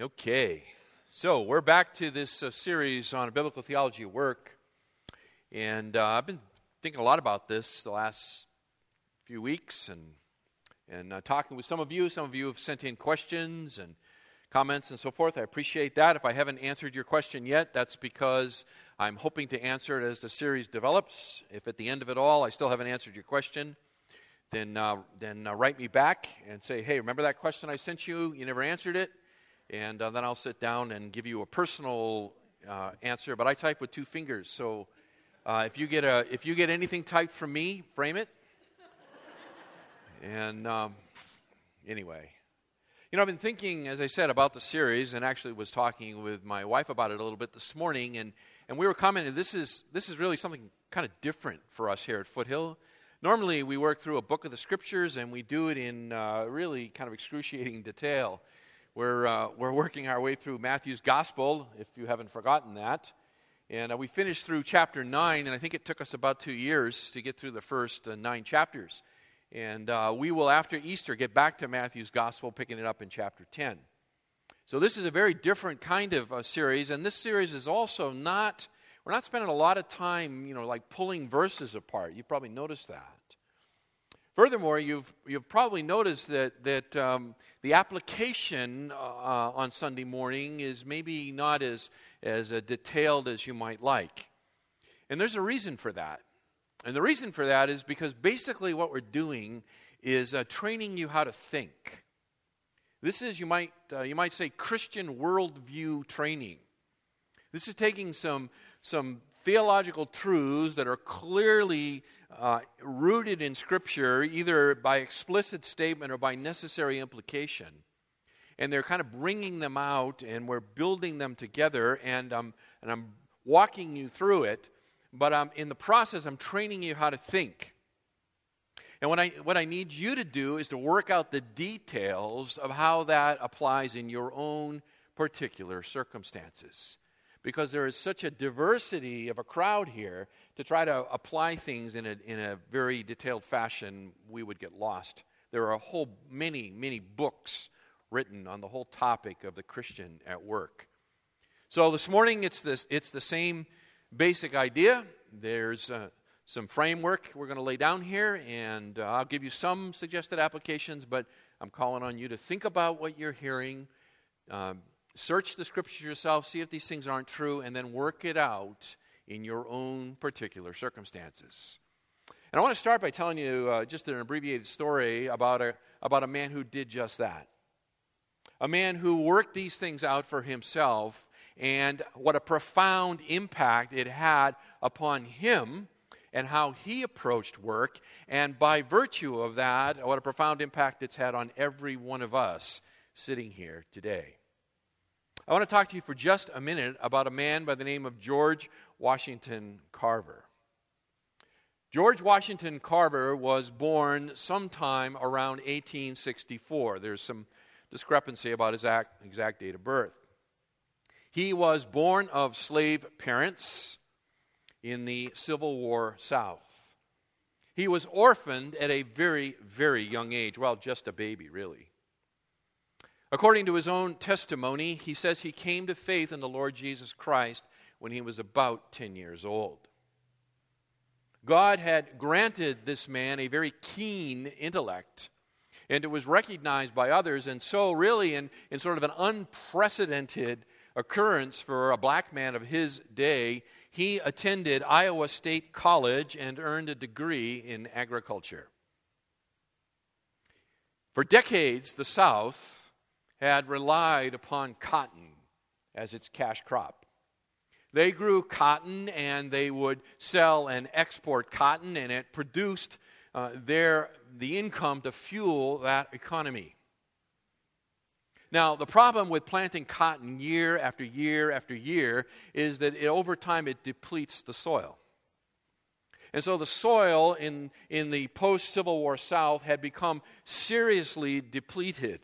Okay, so we're back to this uh, series on biblical theology at work. And uh, I've been thinking a lot about this the last few weeks and, and uh, talking with some of you. Some of you have sent in questions and comments and so forth. I appreciate that. If I haven't answered your question yet, that's because I'm hoping to answer it as the series develops. If at the end of it all I still haven't answered your question, then, uh, then uh, write me back and say, hey, remember that question I sent you? You never answered it and uh, then I'll sit down and give you a personal uh, answer. But I type with two fingers, so uh, if you get a if you get anything typed from me, frame it. and um, anyway, you know, I've been thinking, as I said, about the series, and actually was talking with my wife about it a little bit this morning, and and we were commenting. This is this is really something kind of different for us here at Foothill. Normally, we work through a book of the scriptures, and we do it in uh, really kind of excruciating detail. We're, uh, we're working our way through Matthew's Gospel, if you haven't forgotten that. And uh, we finished through chapter 9, and I think it took us about two years to get through the first uh, nine chapters. And uh, we will, after Easter, get back to Matthew's Gospel, picking it up in chapter 10. So this is a very different kind of series, and this series is also not, we're not spending a lot of time, you know, like pulling verses apart. You probably noticed that. Furthermore, you've, you've probably noticed that, that um, the application uh, on Sunday morning is maybe not as, as uh, detailed as you might like. And there's a reason for that. And the reason for that is because basically what we're doing is uh, training you how to think. This is, you might, uh, you might say, Christian worldview training. This is taking some, some theological truths that are clearly uh, rooted in Scripture, either by explicit statement or by necessary implication. And they're kind of bringing them out, and we're building them together, and, um, and I'm walking you through it. But um, in the process, I'm training you how to think. And what I, what I need you to do is to work out the details of how that applies in your own particular circumstances because there is such a diversity of a crowd here to try to apply things in a, in a very detailed fashion, we would get lost. There are a whole many, many books written on the whole topic of the Christian at work. So this morning, it's, this, it's the same basic idea. There's uh, some framework we're going to lay down here, and uh, I'll give you some suggested applications, but I'm calling on you to think about what you're hearing. Um, Search the scriptures yourself, see if these things aren't true, and then work it out in your own particular circumstances. And I want to start by telling you uh, just an abbreviated story about a, about a man who did just that. A man who worked these things out for himself, and what a profound impact it had upon him and how he approached work, and by virtue of that, what a profound impact it's had on every one of us sitting here today. I want to talk to you for just a minute about a man by the name of George Washington Carver. George Washington Carver was born sometime around 1864. There's some discrepancy about his exact, date of birth. He was born of slave parents in the Civil War South. He was orphaned at a very, very young age. Well, just a baby, really. According to his own testimony, he says he came to faith in the Lord Jesus Christ when he was about 10 years old. God had granted this man a very keen intellect, and it was recognized by others. And so, really, in, in sort of an unprecedented occurrence for a black man of his day, he attended Iowa State College and earned a degree in agriculture. For decades, the South had relied upon cotton as its cash crop. They grew cotton and they would sell and export cotton, and it produced uh, their, the income to fuel that economy. Now, the problem with planting cotton year after year after year is that it, over time it depletes the soil. And so the soil in, in the post Civil War South had become seriously depleted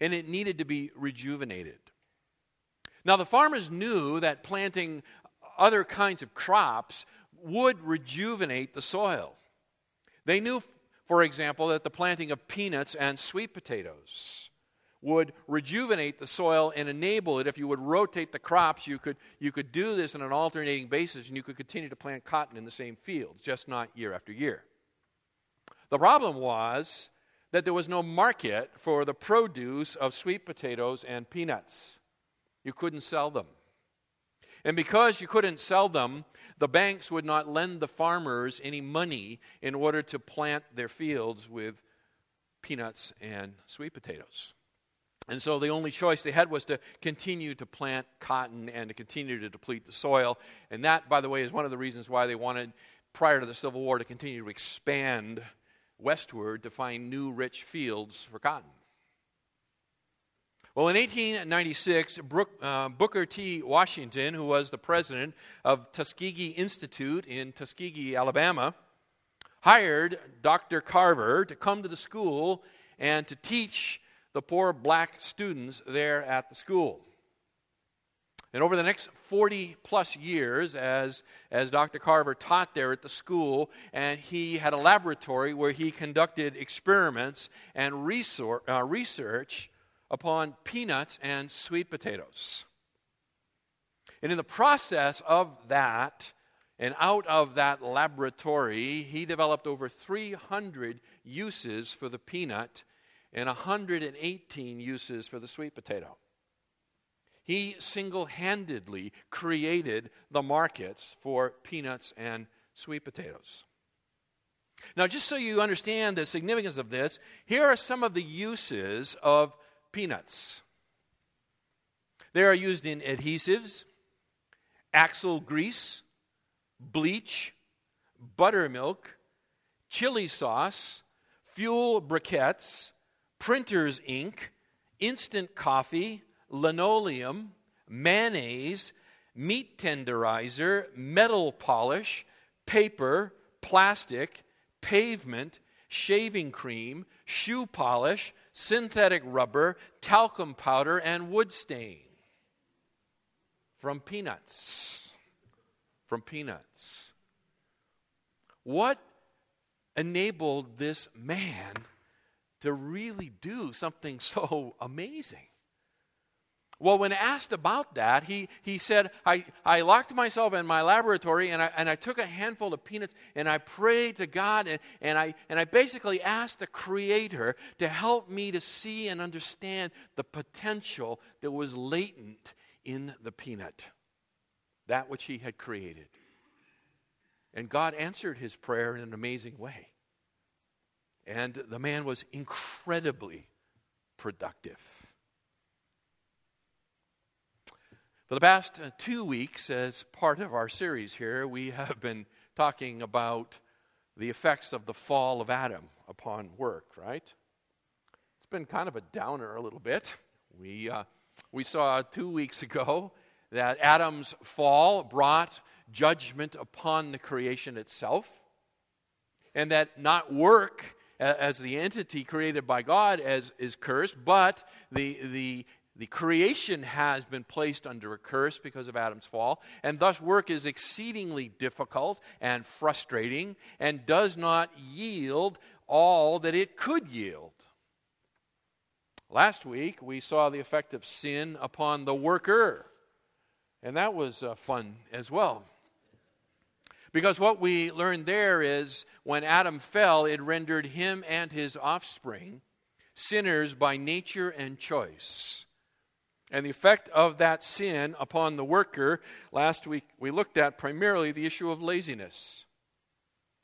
and it needed to be rejuvenated. Now, the farmers knew that planting other kinds of crops would rejuvenate the soil. They knew, for example, that the planting of peanuts and sweet potatoes would rejuvenate the soil and enable it. If you would rotate the crops, you could, you could do this on an alternating basis and you could continue to plant cotton in the same fields, just not year after year. The problem was that there was no market for the produce of sweet potatoes and peanuts. You couldn't sell them. And because you couldn't sell them, the banks would not lend the farmers any money in order to plant their fields with peanuts and sweet potatoes. And so the only choice they had was to continue to plant cotton and to continue to deplete the soil. And that, by the way, is one of the reasons why they wanted, prior to the Civil War, to continue to expand westward to find new rich fields for cotton. Well, in 1896, Brooke, uh, Booker T. Washington, who was the president of Tuskegee Institute in Tuskegee, Alabama, hired Dr. Carver to come to the school and to teach the poor black students there at the school. And over the next 40 plus years, as, as Dr. Carver taught there at the school, and he had a laboratory where he conducted experiments and research, uh, research upon peanuts and sweet potatoes. And in the process of that, and out of that laboratory, he developed over 300 uses for the peanut and 118 uses for the sweet potato. He single handedly created the markets for peanuts and sweet potatoes. Now, just so you understand the significance of this, here are some of the uses of peanuts. They are used in adhesives, axle grease, bleach, buttermilk, chili sauce, fuel briquettes, printer's ink, instant coffee, linoleum, mayonnaise, meat tenderizer, metal polish, paper, plastic, pavement, shaving cream, shoe polish, synthetic rubber, talcum powder, and wood stain. From peanuts. From peanuts. What enabled this man to really do something so amazing? Well, when asked about that, he, he said, I, I locked myself in my laboratory and I, and I took a handful of peanuts and I prayed to God and, and, I, and I basically asked the Creator to help me to see and understand the potential that was latent in the peanut, that which he had created. And God answered his prayer in an amazing way. And the man was incredibly productive. For the past uh, two weeks, as part of our series here, we have been talking about the effects of the fall of Adam upon work, right? It's been kind of a downer a little bit. We, uh, we saw two weeks ago that Adam's fall brought judgment upon the creation itself, and that not work as the entity created by God as is cursed, but the, the the creation has been placed under a curse because of Adam's fall, and thus work is exceedingly difficult and frustrating and does not yield all that it could yield. Last week, we saw the effect of sin upon the worker, and that was uh, fun as well. Because what we learned there is when Adam fell, it rendered him and his offspring sinners by nature and choice. And the effect of that sin upon the worker, last week we looked at primarily the issue of laziness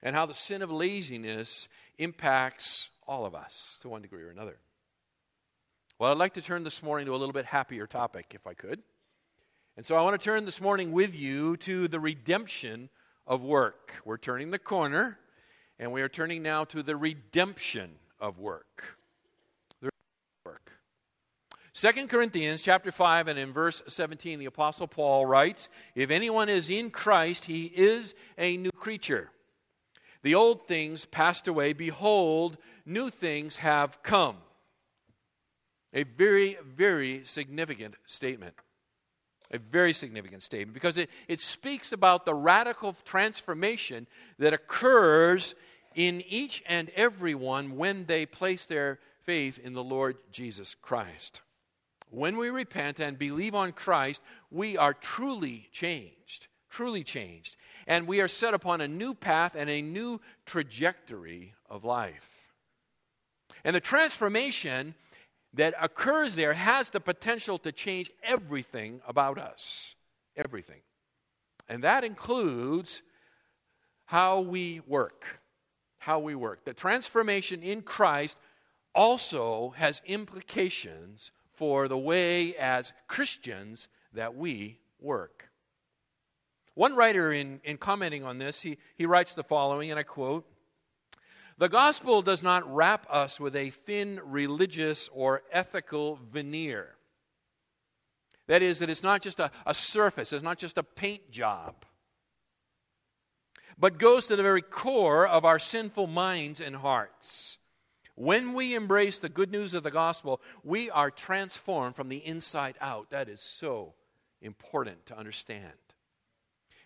and how the sin of laziness impacts all of us to one degree or another. Well, I'd like to turn this morning to a little bit happier topic, if I could. And so I want to turn this morning with you to the redemption of work. We're turning the corner, and we are turning now to the redemption of work. 2 Corinthians chapter 5 and in verse 17 the apostle Paul writes, "If anyone is in Christ, he is a new creature. The old things passed away; behold, new things have come." A very very significant statement. A very significant statement because it, it speaks about the radical transformation that occurs in each and every one when they place their faith in the Lord Jesus Christ. When we repent and believe on Christ, we are truly changed, truly changed. And we are set upon a new path and a new trajectory of life. And the transformation that occurs there has the potential to change everything about us. Everything. And that includes how we work. How we work. The transformation in Christ also has implications for the way as Christians that we work. One writer, in, in commenting on this, he, he writes the following, and I quote The gospel does not wrap us with a thin religious or ethical veneer. That is, that it's not just a, a surface, it's not just a paint job, but goes to the very core of our sinful minds and hearts. When we embrace the good news of the gospel, we are transformed from the inside out. That is so important to understand.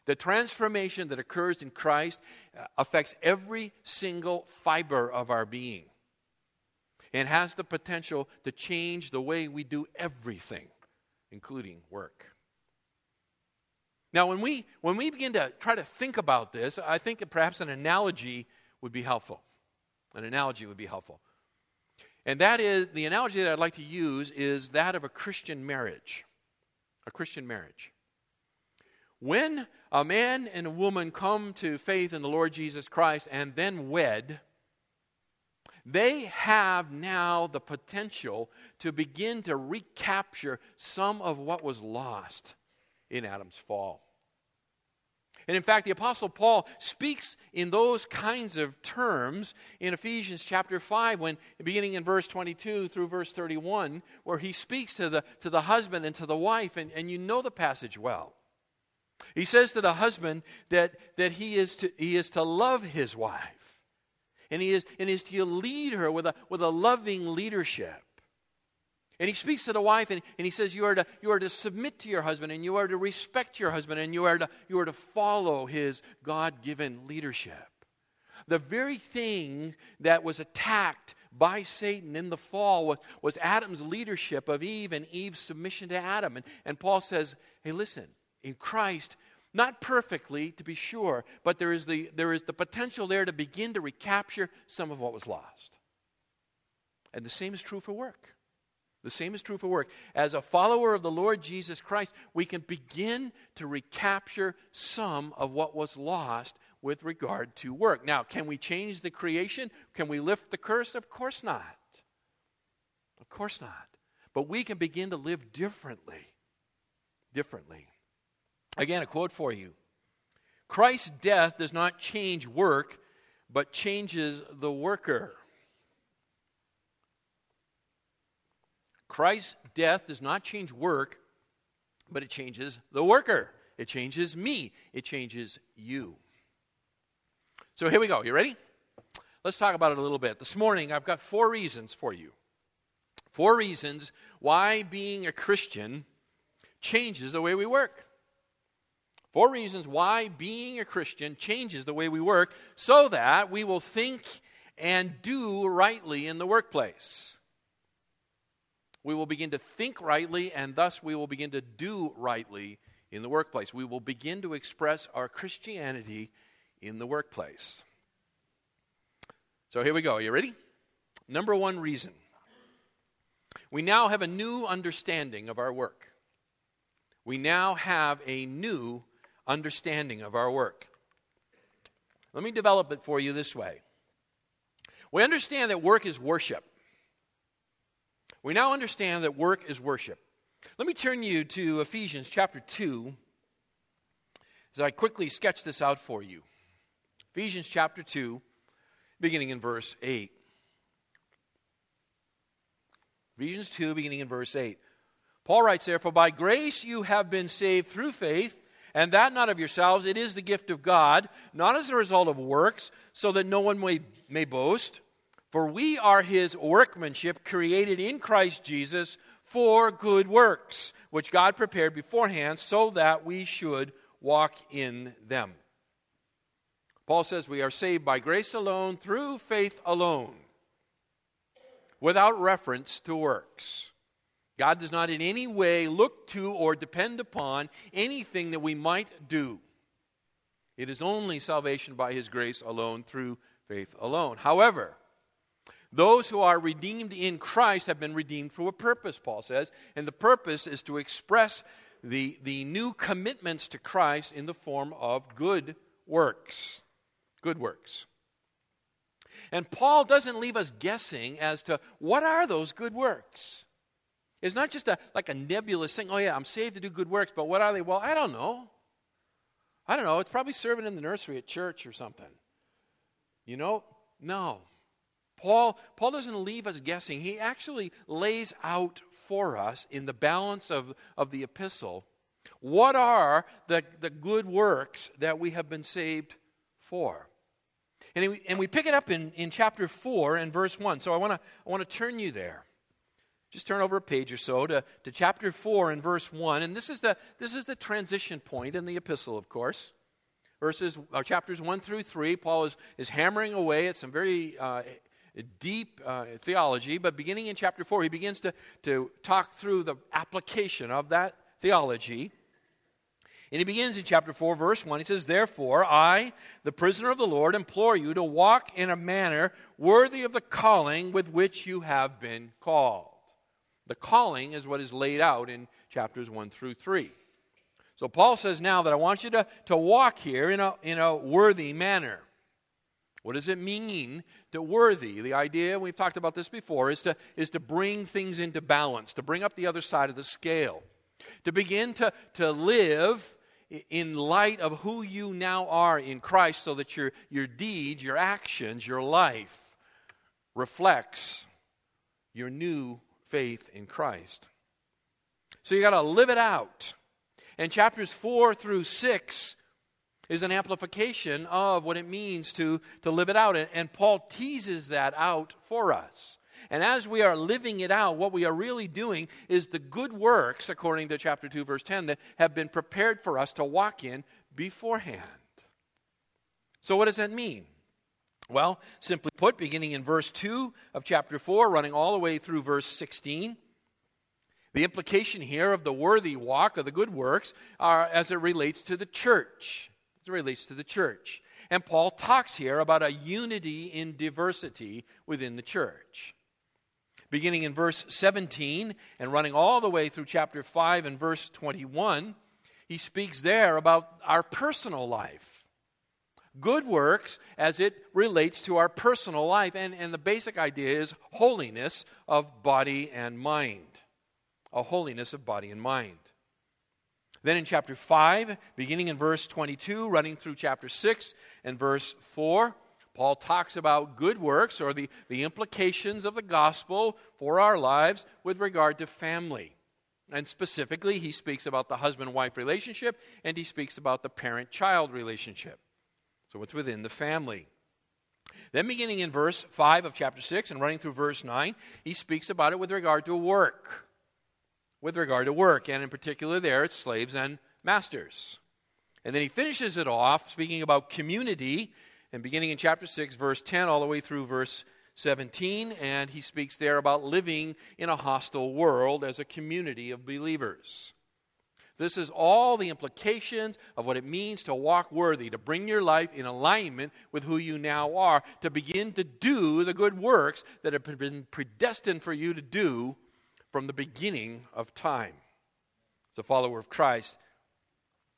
The transformation that occurs in Christ uh, affects every single fiber of our being and has the potential to change the way we do everything, including work. Now, when we, when we begin to try to think about this, I think perhaps an analogy would be helpful. An analogy would be helpful. And that is the analogy that I'd like to use is that of a Christian marriage. A Christian marriage. When a man and a woman come to faith in the Lord Jesus Christ and then wed, they have now the potential to begin to recapture some of what was lost in Adam's fall. And in fact, the Apostle Paul speaks in those kinds of terms in Ephesians chapter 5, when beginning in verse 22 through verse 31, where he speaks to the, to the husband and to the wife, and, and you know the passage well. He says to the husband that, that he, is to, he is to love his wife, and he is, and is to lead her with a, with a loving leadership. And he speaks to the wife and, and he says, you are, to, you are to submit to your husband and you are to respect your husband and you are to, you are to follow his God given leadership. The very thing that was attacked by Satan in the fall was, was Adam's leadership of Eve and Eve's submission to Adam. And, and Paul says, hey, listen, in Christ, not perfectly, to be sure, but there is, the, there is the potential there to begin to recapture some of what was lost. And the same is true for work. The same is true for work. As a follower of the Lord Jesus Christ, we can begin to recapture some of what was lost with regard to work. Now, can we change the creation? Can we lift the curse? Of course not. Of course not. But we can begin to live differently. Differently. Again, a quote for you Christ's death does not change work, but changes the worker. Christ's death does not change work, but it changes the worker. It changes me. It changes you. So here we go. You ready? Let's talk about it a little bit. This morning, I've got four reasons for you. Four reasons why being a Christian changes the way we work. Four reasons why being a Christian changes the way we work so that we will think and do rightly in the workplace we will begin to think rightly, and thus we will begin to do rightly in the workplace. We will begin to express our Christianity in the workplace. So here we go. Are you ready? Number one reason we now have a new understanding of our work. We now have a new understanding of our work. Let me develop it for you this way. We understand that work is worship. We now understand that work is worship. Let me turn you to Ephesians chapter 2 as I quickly sketch this out for you. Ephesians chapter 2, beginning in verse 8. Ephesians 2, beginning in verse 8. Paul writes, Therefore, by grace you have been saved through faith, and that not of yourselves. It is the gift of God, not as a result of works, so that no one may, may boast. For we are his workmanship, created in Christ Jesus for good works, which God prepared beforehand so that we should walk in them. Paul says we are saved by grace alone, through faith alone. without reference to works. God does not in any way look to or depend upon anything that we might do. It is only salvation by His grace alone, through faith alone. However, those who are redeemed in Christ have been redeemed for a purpose, Paul says, and the purpose is to express the, the new commitments to Christ in the form of good works. Good works. And Paul doesn't leave us guessing as to what are those good works. It's not just a, like a nebulous thing, oh, yeah, I'm saved to do good works, but what are they? Well, I don't know. I don't know. It's probably serving in the nursery at church or something. You know? No. Paul, Paul doesn't leave us guessing. He actually lays out for us in the balance of, of the epistle what are the, the good works that we have been saved for. And we, and we pick it up in, in chapter 4 and verse 1. So I want to I wanna turn you there. Just turn over a page or so to, to chapter 4 and verse 1. And this is, the, this is the transition point in the epistle, of course. Verses, uh, chapters 1 through 3, Paul is, is hammering away at some very uh, deep uh, theology. But beginning in chapter 4, he begins to, to talk through the application of that theology. And he begins in chapter 4, verse 1. He says, Therefore, I, the prisoner of the Lord, implore you to walk in a manner worthy of the calling with which you have been called. The calling is what is laid out in chapters 1 through 3. So Paul says now that I want you to, to walk here in a, in a worthy manner. What does it mean to worthy? The idea, we've talked about this before, is to, is to bring things into balance, to bring up the other side of the scale, to begin to, to live in light of who you now are in Christ so that your, your deeds, your actions, your life reflects your new faith in Christ. So you got to live it out. And chapters 4 through 6 is an amplification of what it means to, to live it out. And, and Paul teases that out for us. And as we are living it out, what we are really doing is the good works, according to chapter 2, verse 10, that have been prepared for us to walk in beforehand. So, what does that mean? Well, simply put, beginning in verse 2 of chapter 4, running all the way through verse 16, the implication here of the worthy walk of the good works are as it relates to the church. As it relates to the church. And Paul talks here about a unity in diversity within the church. Beginning in verse 17 and running all the way through chapter 5 and verse 21, he speaks there about our personal life good works as it relates to our personal life. And, and the basic idea is holiness of body and mind. A holiness of body and mind. Then in chapter 5, beginning in verse 22, running through chapter 6 and verse 4, Paul talks about good works or the, the implications of the gospel for our lives with regard to family. And specifically, he speaks about the husband wife relationship and he speaks about the parent child relationship. So it's within the family. Then, beginning in verse 5 of chapter 6 and running through verse 9, he speaks about it with regard to work. With regard to work, and in particular, there it's slaves and masters. And then he finishes it off speaking about community, and beginning in chapter 6, verse 10, all the way through verse 17, and he speaks there about living in a hostile world as a community of believers. This is all the implications of what it means to walk worthy, to bring your life in alignment with who you now are, to begin to do the good works that have been predestined for you to do from the beginning of time. As a follower of Christ,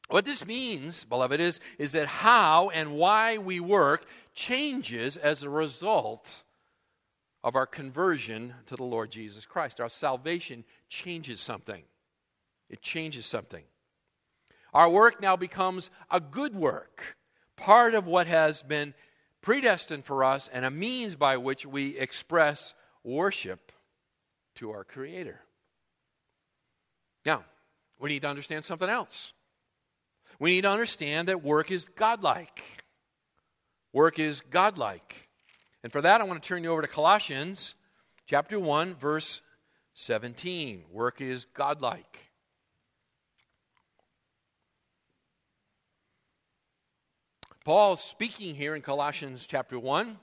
what this means, beloved, is, is that how and why we work changes as a result of our conversion to the Lord Jesus Christ. Our salvation changes something. It changes something. Our work now becomes a good work, part of what has been predestined for us and a means by which we express worship to our Creator. Now, we need to understand something else. We need to understand that work is godlike. Work is godlike. And for that, I want to turn you over to Colossians chapter 1, verse 17. Work is godlike. Paul speaking here in Colossians chapter 1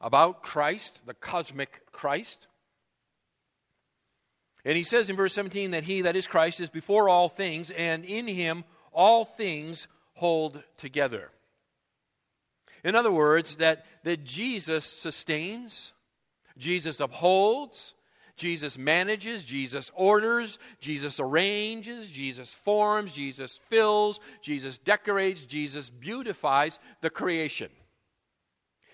about Christ, the cosmic Christ. And he says in verse 17 that he, that is Christ, is before all things, and in him all things hold together. In other words, that, that Jesus sustains, Jesus upholds, Jesus manages, Jesus orders, Jesus arranges, Jesus forms, Jesus fills, Jesus decorates, Jesus beautifies the creation.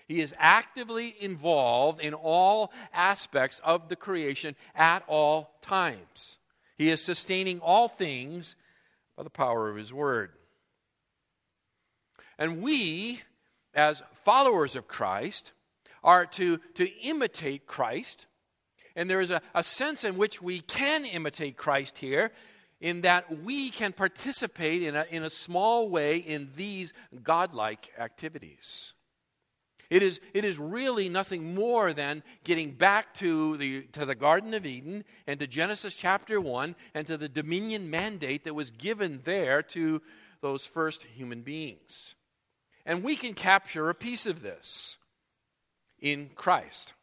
He is actively involved in all aspects of the creation at all times. He is sustaining all things by the power of His Word. And we, as followers of Christ, are to, to imitate Christ and there is a, a sense in which we can imitate Christ here, in that we can participate in a, in a small way in these godlike activities. It is, it is really nothing more than getting back to the, to the Garden of Eden and to Genesis chapter 1 and to the dominion mandate that was given there to those first human beings. And we can capture a piece of this in Christ.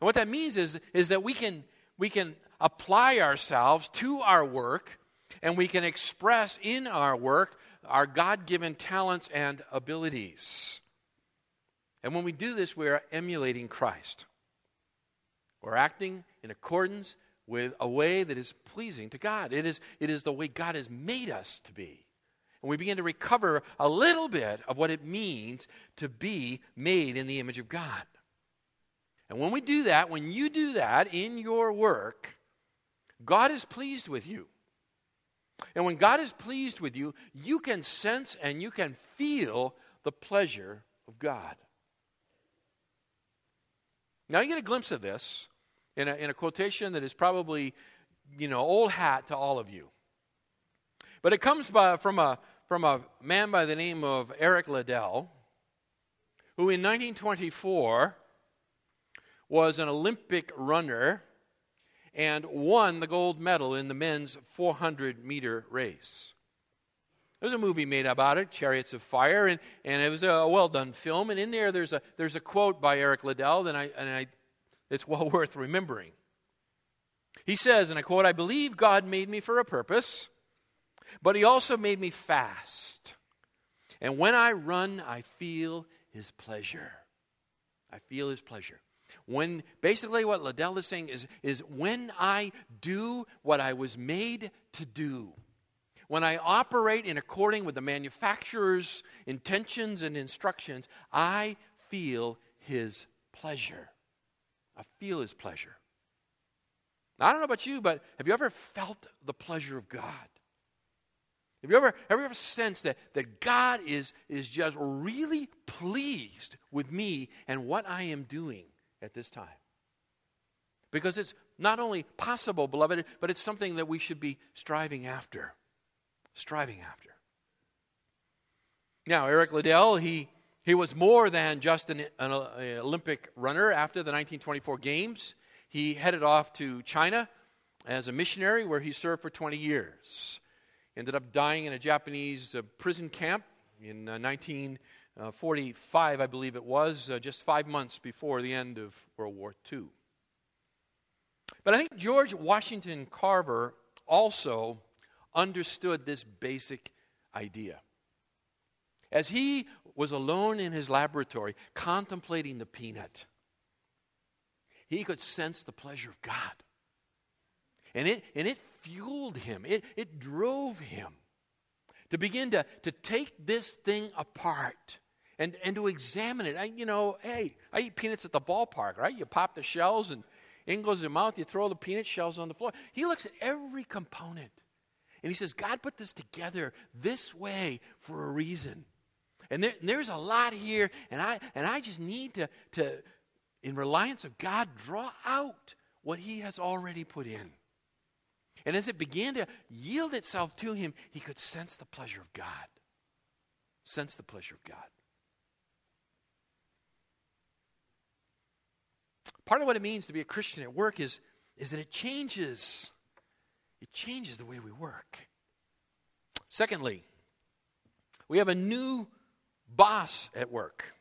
And what that means is, is that we can, we can apply ourselves to our work and we can express in our work our God given talents and abilities. And when we do this, we are emulating Christ. We're acting in accordance with a way that is pleasing to God. It is, it is the way God has made us to be. And we begin to recover a little bit of what it means to be made in the image of God. And when we do that, when you do that in your work, God is pleased with you. And when God is pleased with you, you can sense and you can feel the pleasure of God. Now you get a glimpse of this in a, in a quotation that is probably, you know, old hat to all of you. But it comes by, from, a, from a man by the name of Eric Liddell, who in 1924 was an Olympic runner and won the gold medal in the men's 400 meter race. There's a movie made about it, Chariots of Fire, and, and it was a well done film. And in there, there's a, there's a quote by Eric Liddell, and, I, and I, it's well worth remembering. He says, and I quote, I believe God made me for a purpose, but He also made me fast. And when I run, I feel His pleasure. I feel His pleasure. When basically what Liddell is saying is, is when I do what I was made to do, when I operate in according with the manufacturer's intentions and instructions, I feel his pleasure. I feel his pleasure. Now, I don't know about you, but have you ever felt the pleasure of God? Have you ever, have you ever sensed that, that God is, is just really pleased with me and what I am doing? at this time. Because it's not only possible, beloved, but it's something that we should be striving after. Striving after. Now, Eric Liddell, he, he was more than just an, an, an Olympic runner after the 1924 Games. He headed off to China as a missionary where he served for 20 years. Ended up dying in a Japanese uh, prison camp in uh, 19. Uh, 45, I believe it was, uh, just five months before the end of World War II. But I think George Washington Carver also understood this basic idea. As he was alone in his laboratory contemplating the peanut, he could sense the pleasure of God. And it, and it fueled him, it, it drove him to begin to, to take this thing apart and, and to examine it. I, you know, hey, I eat peanuts at the ballpark, right? You pop the shells and in goes your mouth, you throw the peanut shells on the floor. He looks at every component and he says, God put this together this way for a reason. And, there, there's a lot here, and I, and I just need to, to, in reliance of God, draw out what he has already put in. And as it began to yield itself to him, he could sense the pleasure of God. Sense the pleasure of God. Part of what it means to be a Christian at work is, is that it changes. It changes the way we work. Secondly, we have a new boss at work.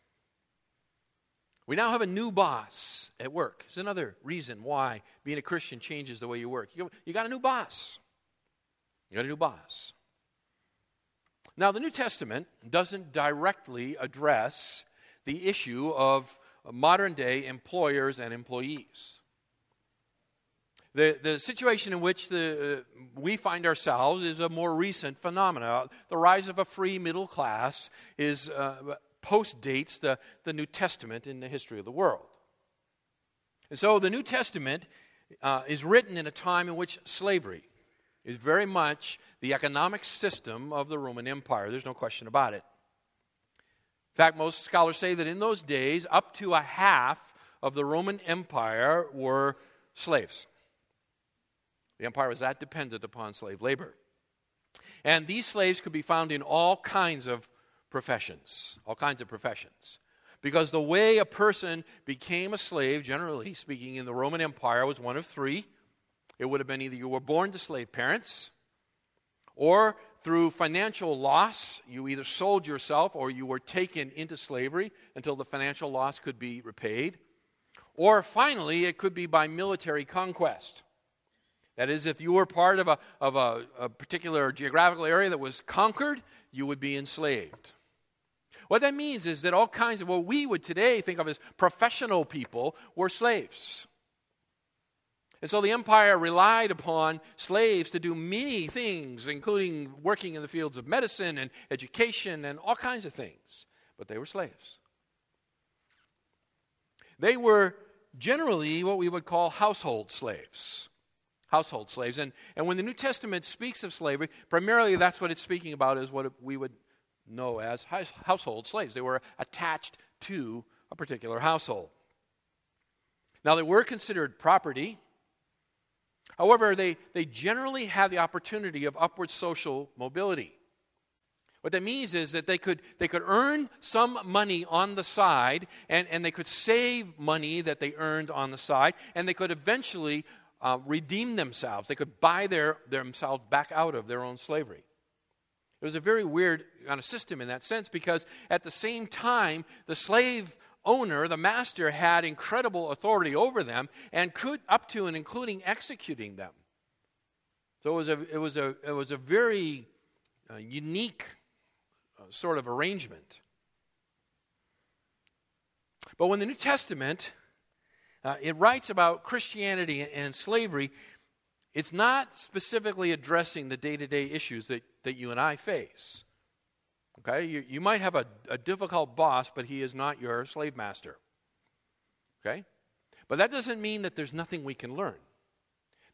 We now have a new boss at work. It's another reason why being a Christian changes the way you work. You, you got a new boss. You got a new boss. Now, the New Testament doesn't directly address the issue of modern day employers and employees. The, the situation in which the, uh, we find ourselves is a more recent phenomenon. The rise of a free middle class is uh, post dates the, the New Testament in the history of the world. And so the New Testament uh, is written in a time in which slavery is very much the economic system of the Roman Empire. There's no question about it. In fact, most scholars say that in those days, up to a half of the Roman Empire were slaves. The empire was that dependent upon slave labor. And these slaves could be found in all kinds of professions, all kinds of professions. Because the way a person became a slave, generally speaking, in the Roman Empire was one of three. It would have been either you were born to slave parents, or through financial loss, you either sold yourself or you were taken into slavery until the financial loss could be repaid. Or finally, it could be by military conquest. That is, if you were part of a, of a, a particular geographical area that was conquered, you would be enslaved. What that means is that all kinds of what we would today think of as professional people were slaves. And so the empire relied upon slaves to do many things, including working in the fields of medicine and education and all kinds of things. But they were slaves. They were generally what we would call household slaves household slaves. And, and when the New Testament speaks of slavery, primarily that's what it's speaking about is what we would know as household slaves. They were attached to a particular household. Now, they were considered property. However, they, they generally had the opportunity of upward social mobility. What that means is that they could, they could earn some money on the side, and, and they could save money that they earned on the side, and they could eventually uh, redeem themselves. They could buy their, themselves back out of their own slavery. It was a very weird kind of system in that sense because at the same time, the slave owner, the master, had incredible authority over them and could, up to and including executing them. So it was a, it was a, it was a very uh, unique uh, sort of arrangement. But when the New Testament uh, it writes about Christianity and slavery. It's not specifically addressing the day to day issues that, that you and I face. Okay? You, you might have a, a difficult boss, but he is not your slave master. Okay? But that doesn't mean that there's nothing we can learn.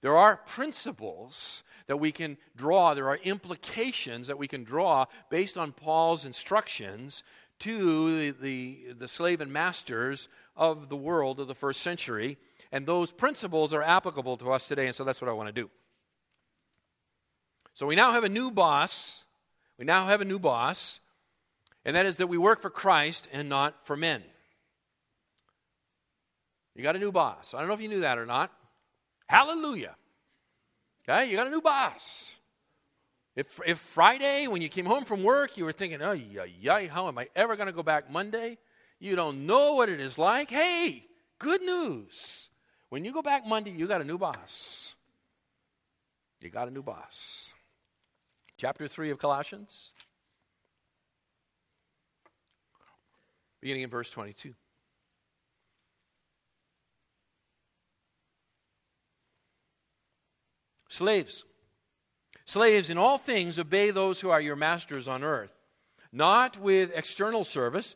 There are principles that we can draw, there are implications that we can draw based on Paul's instructions to the, the, the slave and masters of the world of the first century. And those principles are applicable to us today, and so that's what I want to do. So we now have a new boss. We now have a new boss, and that is that we work for Christ and not for men. You got a new boss. I don't know if you knew that or not. Hallelujah. Okay, you got a new boss. If, if Friday, when you came home from work, you were thinking, oh, yeah, how am I ever going to go back Monday? You don't know what it is like. Hey, good news. When you go back Monday, you got a new boss. You got a new boss. Chapter 3 of Colossians, beginning in verse 22. Slaves Slaves, in all things, obey those who are your masters on earth, not with external service,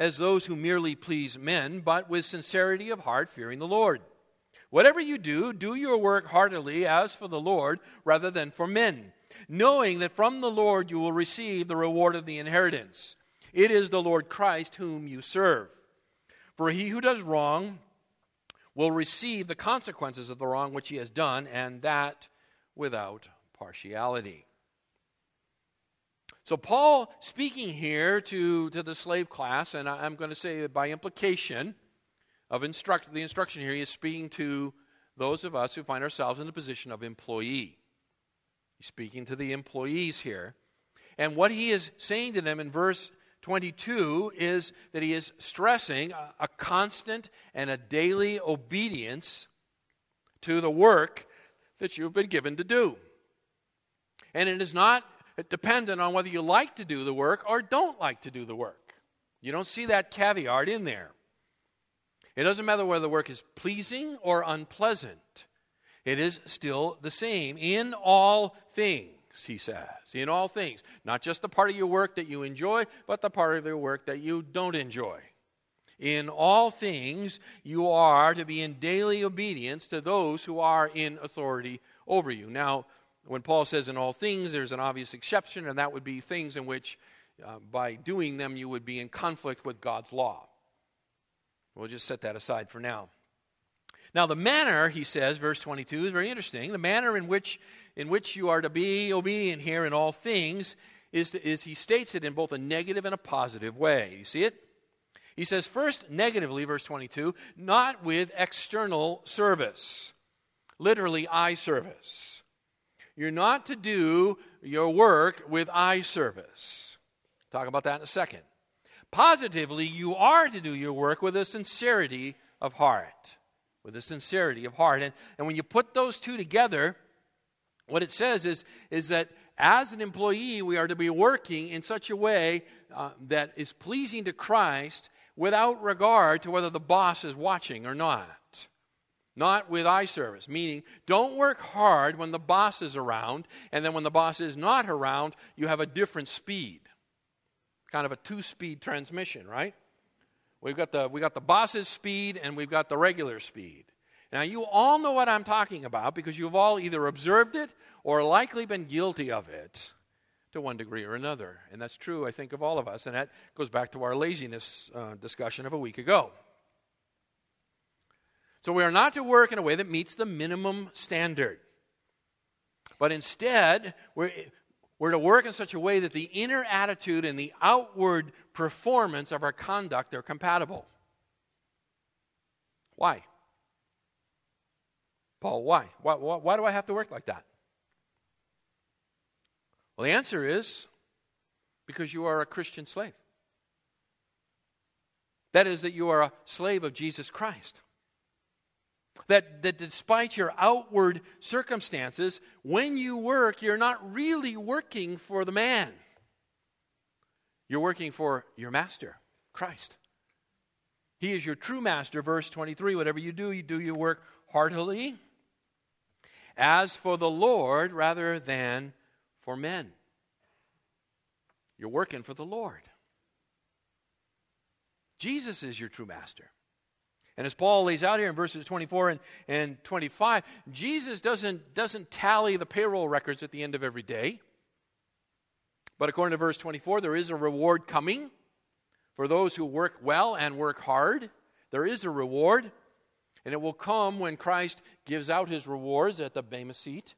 as those who merely please men, but with sincerity of heart, fearing the Lord. Whatever you do, do your work heartily as for the Lord rather than for men, knowing that from the Lord you will receive the reward of the inheritance. It is the Lord Christ whom you serve. For he who does wrong will receive the consequences of the wrong which he has done, and that without partiality. So, Paul speaking here to, to the slave class, and I'm going to say by implication of instruct, the instruction here, he is speaking to those of us who find ourselves in the position of employee. He's speaking to the employees here. And what he is saying to them in verse 22 is that he is stressing a, a constant and a daily obedience to the work that you've been given to do. And it is not dependent on whether you like to do the work or don't like to do the work. You don't see that caveat in there. It doesn't matter whether the work is pleasing or unpleasant, it is still the same in all things, he says. In all things. Not just the part of your work that you enjoy, but the part of your work that you don't enjoy. In all things, you are to be in daily obedience to those who are in authority over you. Now, when Paul says in all things, there's an obvious exception, and that would be things in which, uh, by doing them, you would be in conflict with God's law. We'll just set that aside for now. Now, the manner, he says, verse 22, is very interesting. The manner in which, in which you are to be obedient here in all things is, to, is he states it in both a negative and a positive way. You see it? He says, first, negatively, verse 22, not with external service, literally, eye service. You're not to do your work with eye service. Talk about that in a second. Positively, you are to do your work with a sincerity of heart. With a sincerity of heart. And, and when you put those two together, what it says is, is that as an employee, we are to be working in such a way uh, that is pleasing to Christ without regard to whether the boss is watching or not. Not with eye service, meaning don't work hard when the boss is around, and then when the boss is not around, you have a different speed. Kind of a two speed transmission, right? We've got, the, we've got the boss's speed and we've got the regular speed. Now, you all know what I'm talking about because you've all either observed it or likely been guilty of it to one degree or another. And that's true, I think, of all of us. And that goes back to our laziness uh, discussion of a week ago. So we are not to work in a way that meets the minimum standard. But instead, we're, we're to work in such a way that the inner attitude and the outward performance of our conduct are compatible. Why? Paul, why? Why, why? why do I have to work like that? Well, the answer is because you are a Christian slave. That is, that you are a slave of Jesus Christ. That, that despite your outward circumstances, when you work, you're not really working for the man. You're working for your master, Christ. He is your true master. Verse 23 whatever you do, you do your work heartily, as for the Lord rather than for men. You're working for the Lord. Jesus is your true master. And as Paul lays out here in verses 24 and, and 25, Jesus doesn't, doesn't tally the payroll records at the end of every day. But according to verse 24, there is a reward coming for those who work well and work hard. There is a reward, and it will come when Christ gives out his rewards at the Bema seat.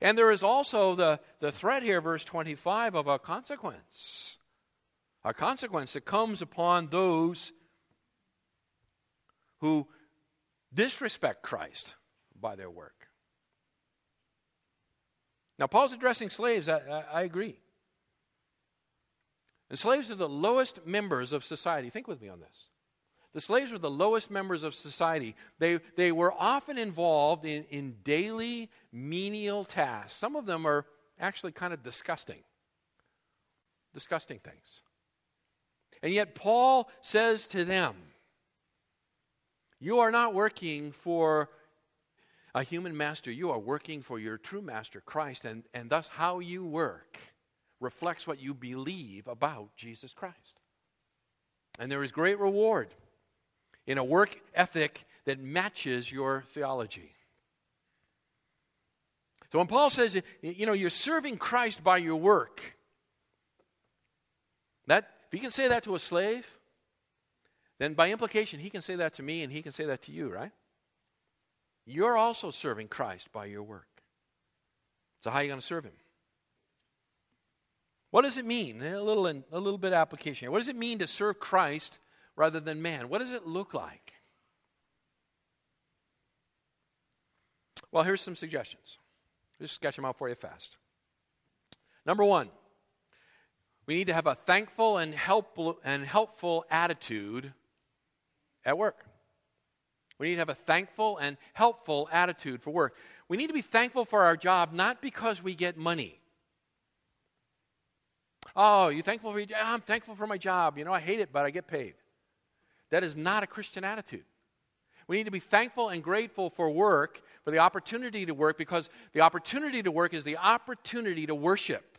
And there is also the, the threat here, verse 25, of a consequence. A consequence that comes upon those who disrespect Christ by their work. Now, Paul's addressing slaves, I, I, I agree. And slaves are the lowest members of society. Think with me on this. The slaves were the lowest members of society. They, they were often involved in, in daily menial tasks. Some of them are actually kind of disgusting. Disgusting things. And yet, Paul says to them, You are not working for a human master, you are working for your true master, Christ, and, and thus how you work reflects what you believe about Jesus Christ. And there is great reward in a work ethic that matches your theology. So when Paul says, you know, you're serving Christ by your work, that if he can say that to a slave, then by implication he can say that to me and he can say that to you, right? You're also serving Christ by your work. So how are you going to serve him? What does it mean? A little, a little bit of application. here. What does it mean to serve Christ rather than man. What does it look like? Well, here's some suggestions. Just sketch them out for you fast. Number one, We need to have a thankful and helpful, and helpful attitude at work. We need to have a thankful and helpful attitude for work. We need to be thankful for our job not because we get money. Oh, you thankful for your job? I'm thankful for my job. You know, I hate it, but I get paid. That is not a Christian attitude. We need to be thankful and grateful for work, for the opportunity to work, because the opportunity to work is the opportunity to worship.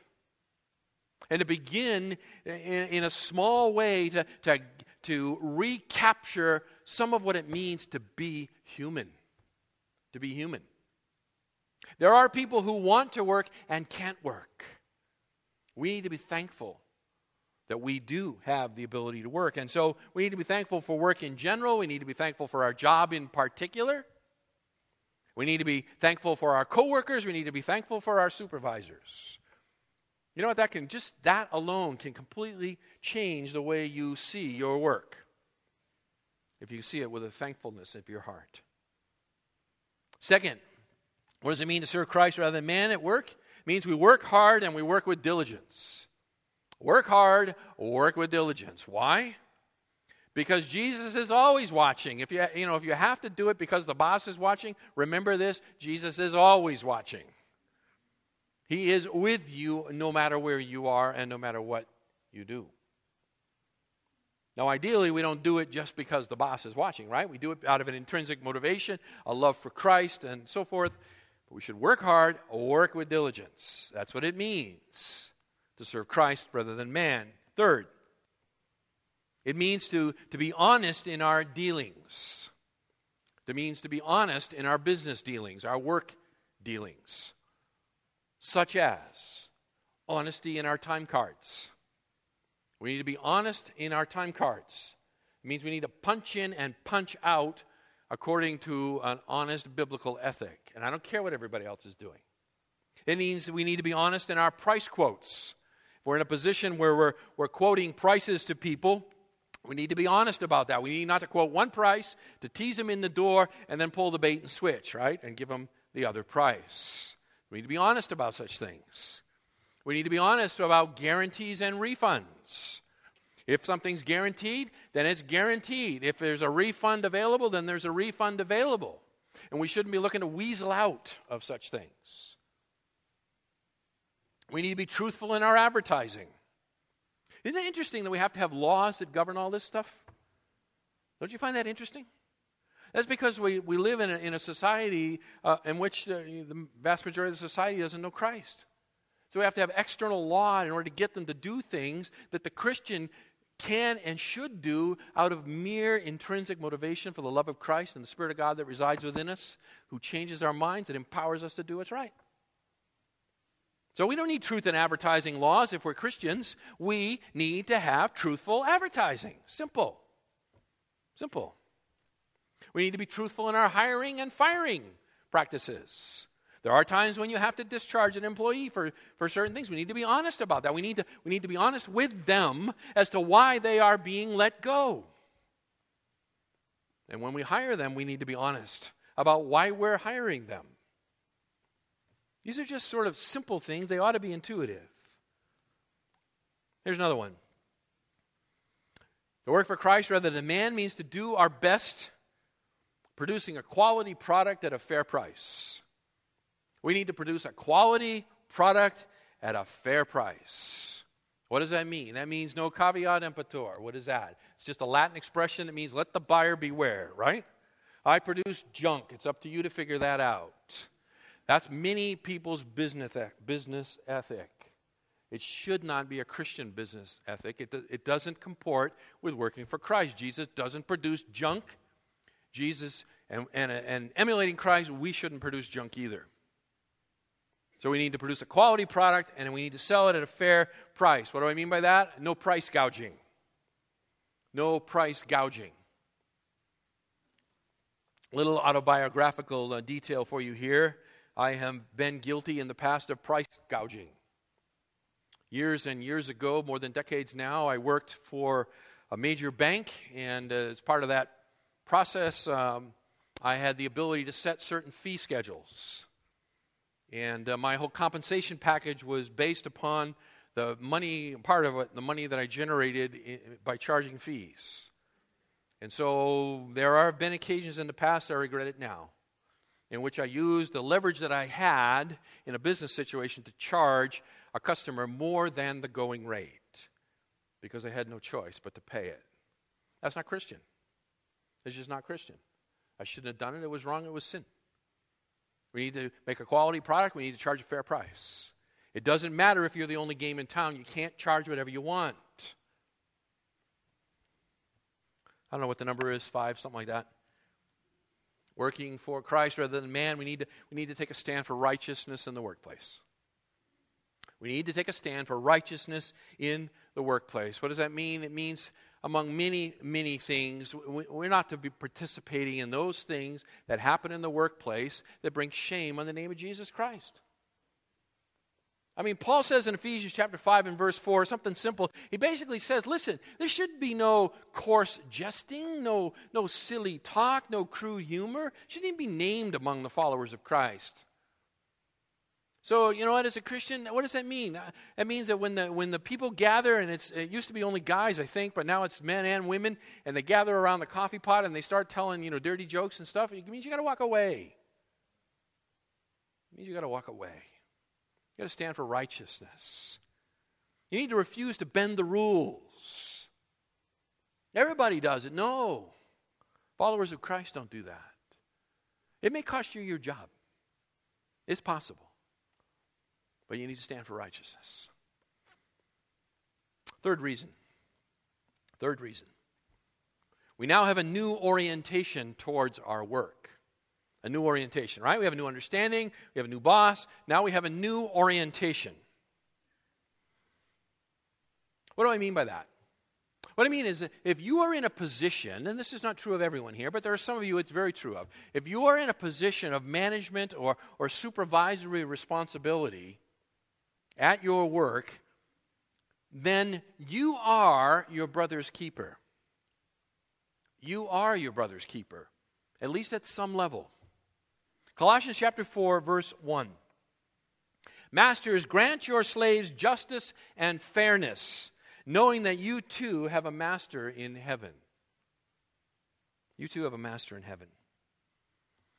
And to begin in, in a small way to, to, to recapture some of what it means to be human. To be human. There are people who want to work and can't work. We need to be thankful that we do have the ability to work. And so we need to be thankful for work in general. We need to be thankful for our job in particular. We need to be thankful for our coworkers. We need to be thankful for our supervisors. You know what? That can just that alone can completely change the way you see your work. If you see it with a thankfulness of your heart. Second, what does it mean to serve Christ rather than man at work? It means we work hard and we work with diligence. Work hard, work with diligence. Why? Because Jesus is always watching. If you, you know, if you have to do it because the boss is watching, remember this Jesus is always watching. He is with you no matter where you are and no matter what you do. Now, ideally, we don't do it just because the boss is watching, right? We do it out of an intrinsic motivation, a love for Christ, and so forth. But we should work hard, work with diligence. That's what it means to serve Christ rather than man. Third, it means to, to be honest in our dealings. It means to be honest in our business dealings, our work dealings, such as honesty in our time cards. We need to be honest in our time cards. It means we need to punch in and punch out according to an honest biblical ethic. And I don't care what everybody else is doing. It means we need to be honest in our price quotes If we're in a position where we're, we're quoting prices to people, we need to be honest about that. We need not to quote one price, to tease them in the door, and then pull the bait and switch, right? And give them the other price. We need to be honest about such things. We need to be honest about guarantees and refunds. If something's guaranteed, then it's guaranteed. If there's a refund available, then there's a refund available. And we shouldn't be looking to weasel out of such things. We need to be truthful in our advertising. Isn't it interesting that we have to have laws that govern all this stuff? Don't you find that interesting? That's because we, we live in a, in a society uh, in which uh, the vast majority of the society doesn't know Christ. So we have to have external law in order to get them to do things that the Christian can and should do out of mere intrinsic motivation for the love of Christ and the Spirit of God that resides within us, who changes our minds and empowers us to do what's right. So we don't need truth in advertising laws if we're Christians. We need to have truthful advertising. Simple. Simple. We need to be truthful in our hiring and firing practices. There are times when you have to discharge an employee for, for certain things. We need to be honest about that. We need, to, we need to be honest with them as to why they are being let go. And when we hire them, we need to be honest about why we're hiring them. These are just sort of simple things. They ought to be intuitive. Here's another one. To work for Christ rather than man means to do our best producing a quality product at a fair price. We need to produce a quality product at a fair price. What does that mean? That means no caveat emptor. What is that? It's just a Latin expression that means let the buyer beware, right? I produce junk. It's up to you to figure that out. That's many people's business, business ethic. It should not be a Christian business ethic. It, it doesn't comport with working for Christ. Jesus doesn't produce junk. Jesus, and, and, and emulating Christ, we shouldn't produce junk either. So we need to produce a quality product and we need to sell it at a fair price. What do I mean by that? No price gouging. No price gouging. Little autobiographical uh, detail for you here. I have been guilty in the past of price gouging. Years and years ago, more than decades now, I worked for a major bank, and uh, as part of that process, um, I had the ability to set certain fee schedules. And uh, my whole compensation package was based upon the money, part of it, the money that I generated by charging fees. And so there have been occasions in the past, I regret it now, in which I used the leverage that I had in a business situation to charge a customer more than the going rate because I had no choice but to pay it. That's not Christian. It's just not Christian. I shouldn't have done it. It was wrong. It was sin. We need to make a quality product. We need to charge a fair price. It doesn't matter if you're the only game in town. You can't charge whatever you want. I don't know what the number is, five, something like that. Working for Christ rather than man, we need to, we need to take a stand for righteousness in the workplace. We need to take a stand for righteousness in the workplace. What does that mean? It means among many, many things. We're not to be participating in those things that happen in the workplace that bring shame on the name of Jesus Christ. I mean, Paul says in Ephesians chapter 5 and verse 4 something simple. He basically says, listen, there should be no coarse jesting, no, no silly talk, no crude humor. It shouldn't even be named among the followers of Christ. So, you know what, as a Christian, what does that mean? That means that when the, when the people gather, and it's, it used to be only guys, I think, but now it's men and women, and they gather around the coffee pot and they start telling, you know, dirty jokes and stuff, it means you got to walk away. It means you got to walk away. You got to stand for righteousness. You need to refuse to bend the rules. Everybody does it. No. Followers of Christ don't do that. It may cost you your job. It's possible. But you need to stand for righteousness. Third reason. Third reason. We now have a new orientation towards our work. A new orientation, right? We have a new understanding, we have a new boss. Now we have a new orientation. What do I mean by that? What I mean is, if you are in a position, and this is not true of everyone here, but there are some of you it's very true of. If you are in a position of management or, or supervisory responsibility, at your work, then you are your brother's keeper. You are your brother's keeper, at least at some level. Colossians chapter 4, verse 1. Masters, grant your slaves justice and fairness, knowing that you too have a master in heaven. You too have a master in heaven.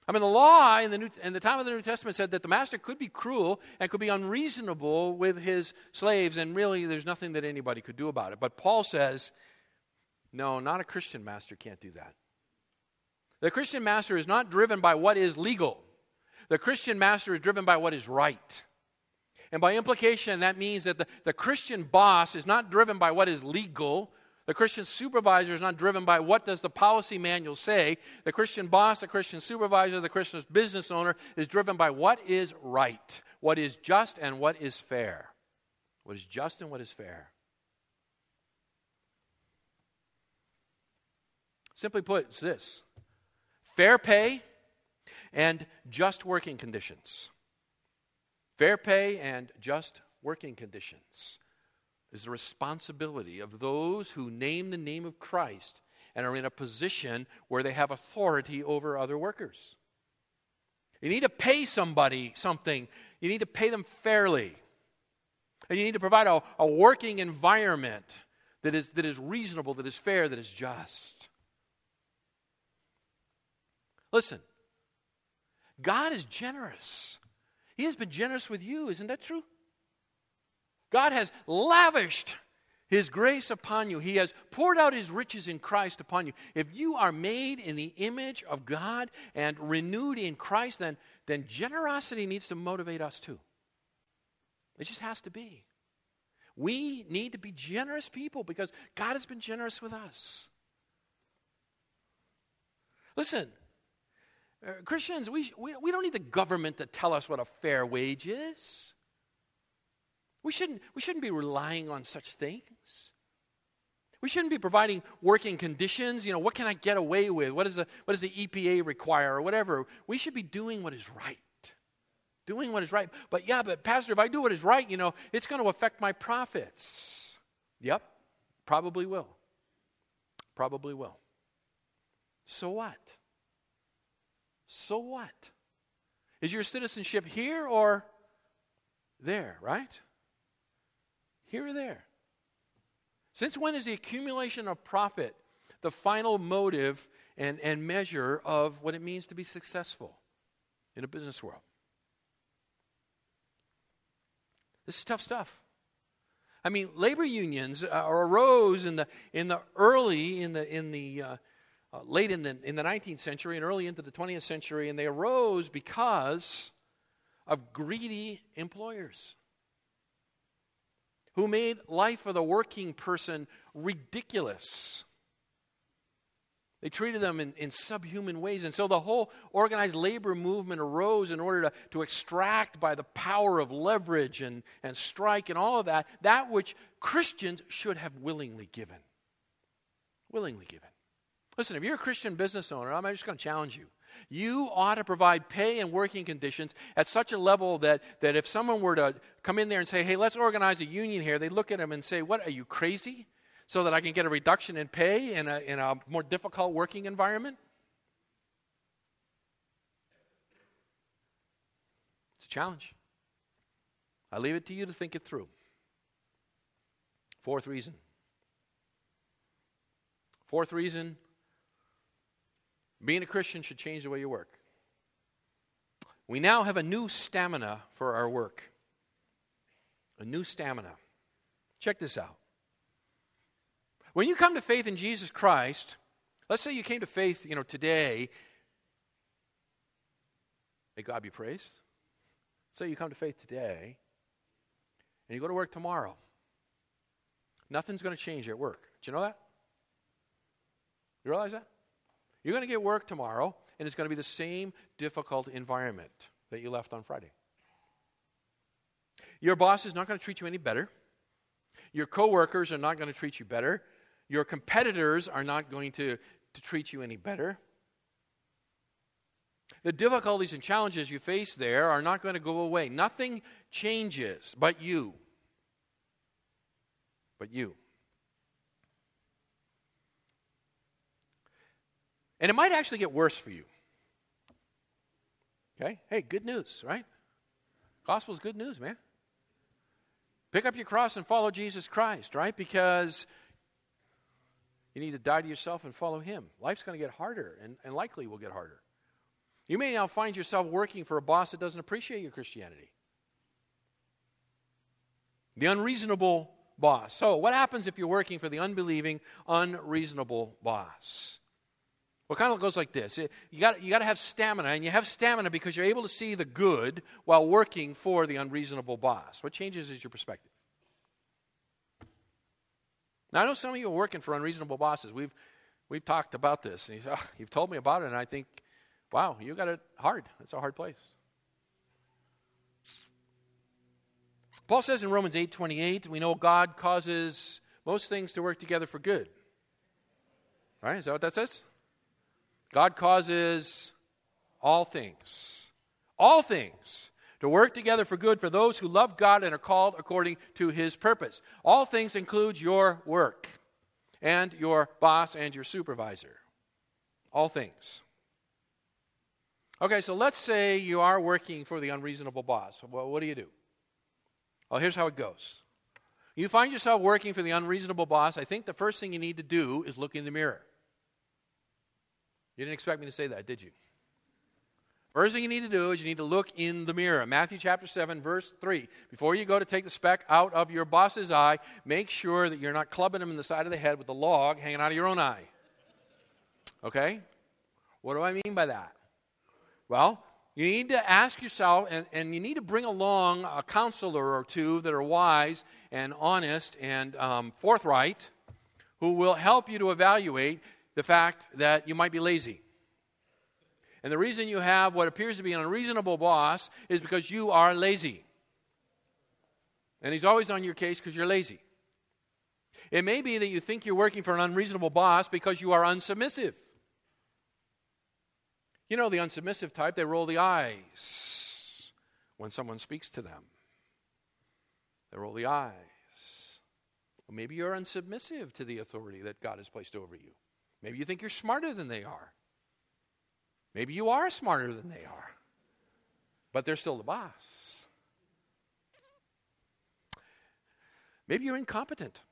I mean, the law in the, New, in the time of the New Testament said that the master could be cruel and could be unreasonable with his slaves, and really there's nothing that anybody could do about it. But Paul says, no, not a Christian master can't do that. The Christian master is not driven by what is legal, the Christian master is driven by what is right. And by implication, that means that the, the Christian boss is not driven by what is legal, the Christian supervisor is not driven by what does the policy manual say. The Christian boss, the Christian supervisor, the Christian business owner is driven by what is right, what is just and what is fair. What is just and what is fair. Simply put, it's this fair pay and just working conditions. Fair pay and just working conditions is the responsibility of those who name the name of Christ and are in a position where they have authority over other workers. You need to pay somebody something, you need to pay them fairly. And you need to provide a, a working environment that is, that is reasonable, that is fair, that is just. Listen, God is generous. He has been generous with you, isn't that true? God has lavished his grace upon you. He has poured out his riches in Christ upon you. If you are made in the image of God and renewed in Christ, then, then generosity needs to motivate us too. It just has to be. We need to be generous people because God has been generous with us. Listen, uh, Christians, we, we, we don't need the government to tell us what a fair wage is. We shouldn't, we shouldn't be relying on such things. We shouldn't be providing working conditions. You know, what can I get away with? What, is the, what does the EPA require or whatever? We should be doing what is right. Doing what is right. But yeah, but Pastor, if I do what is right, you know, it's going to affect my profits. Yep, probably will. Probably will. So what? So what? Is your citizenship here or there, right? Here or there. Since when is the accumulation of profit the final motive and, and measure of what it means to be successful in a business world? This is tough stuff. I mean, labor unions uh, arose in the in the early in the in the uh, uh, late in the in the 19th century and early into the 20th century, and they arose because of greedy employers who made life for the working person ridiculous. They treated them in, in subhuman ways. And so the whole organized labor movement arose in order to, to extract by the power of leverage and, and strike and all of that, that which Christians should have willingly given. Willingly given. Listen, if you're a Christian business owner, I'm just going to challenge you. You ought to provide pay and working conditions at such a level that, that if someone were to come in there and say, hey, let's organize a union here, they look at him and say, what, are you crazy? So that I can get a reduction in pay in a, in a more difficult working environment? It's a challenge. I leave it to you to think it through. Fourth reason. Fourth reason being a Christian should change the way you work. We now have a new stamina for our work. A new stamina. Check this out. When you come to faith in Jesus Christ, let's say you came to faith, you know, today. May God be praised. Say you come to faith today, and you go to work tomorrow. Nothing's going to change at work. Do you know that? You realize that? You're going to get work tomorrow, and it's going to be the same difficult environment that you left on Friday. Your boss is not going to treat you any better. Your coworkers are not going to treat you better. Your competitors are not going to, to treat you any better. The difficulties and challenges you face there are not going to go away. Nothing changes but you. But you. And it might actually get worse for you. Okay? Hey, good news, right? Gospel's good news, man. Pick up your cross and follow Jesus Christ, right? Because you need to die to yourself and follow Him. Life's going to get harder and, and likely will get harder. You may now find yourself working for a boss that doesn't appreciate your Christianity. The unreasonable boss. So, what happens if you're working for the unbelieving, unreasonable boss? Well, kind of goes like this. You got, you got to have stamina, and you have stamina because you're able to see the good while working for the unreasonable boss. What changes is your perspective. Now, I know some of you are working for unreasonable bosses. We've, we've talked about this, and you oh, you've told me about it, and I think, wow, you got it hard. It's a hard place. Paul says in Romans 8:28, we know God causes most things to work together for good. Right? Is that what that says? God causes all things, all things, to work together for good for those who love God and are called according to his purpose. All things include your work and your boss and your supervisor. All things. Okay, so let's say you are working for the unreasonable boss. Well, what do you do? Well, here's how it goes. You find yourself working for the unreasonable boss. I think the first thing you need to do is look in the mirror. You didn't expect me to say that, did you? First thing you need to do is you need to look in the mirror. Matthew chapter 7, verse 3. Before you go to take the speck out of your boss's eye, make sure that you're not clubbing him in the side of the head with a log hanging out of your own eye. Okay? What do I mean by that? Well, you need to ask yourself, and, and you need to bring along a counselor or two that are wise and honest and um, forthright who will help you to evaluate the fact that you might be lazy. And the reason you have what appears to be an unreasonable boss is because you are lazy. And he's always on your case because you're lazy. It may be that you think you're working for an unreasonable boss because you are unsubmissive. You know the unsubmissive type, they roll the eyes when someone speaks to them. They roll the eyes. Well, maybe you're unsubmissive to the authority that God has placed over you. Maybe you think you're smarter than they are. Maybe you are smarter than they are. But they're still the boss. Maybe you're incompetent.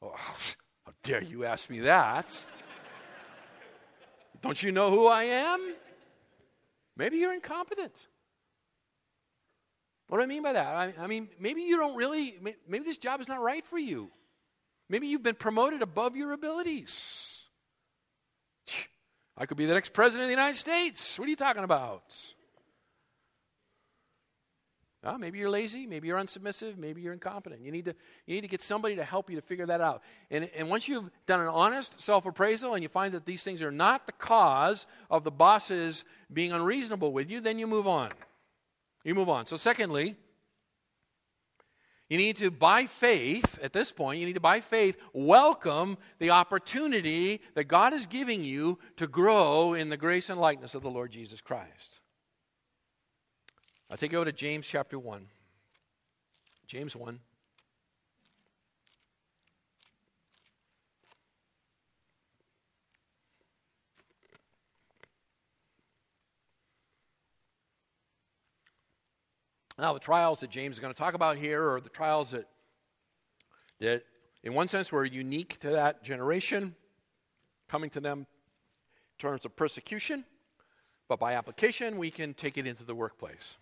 Oh, how dare you ask me that? Don't you know who I am? Maybe you're incompetent. What do I mean by that? I, I, mean, maybe you don't really, maybe this job is not right for you. Maybe you've been promoted above your abilities. I could be the next president of the United States. What are you talking about? Well, maybe you're lazy, maybe you're unsubmissive, maybe you're incompetent. You need to, you need to get somebody to help you to figure that out. And, and once you've done an honest self appraisal and you find that these things are not the cause of the bosses being unreasonable with you, then you move on. You move on. So, secondly, you need to, by faith, at this point, you need to, by faith, welcome the opportunity that God is giving you to grow in the grace and likeness of the Lord Jesus Christ. I'll take you over to James chapter 1. James 1. Now, the trials that James is going to talk about here are the trials that, that, in one sense, were unique to that generation, coming to them in terms of persecution, but by application, we can take it into the workplace.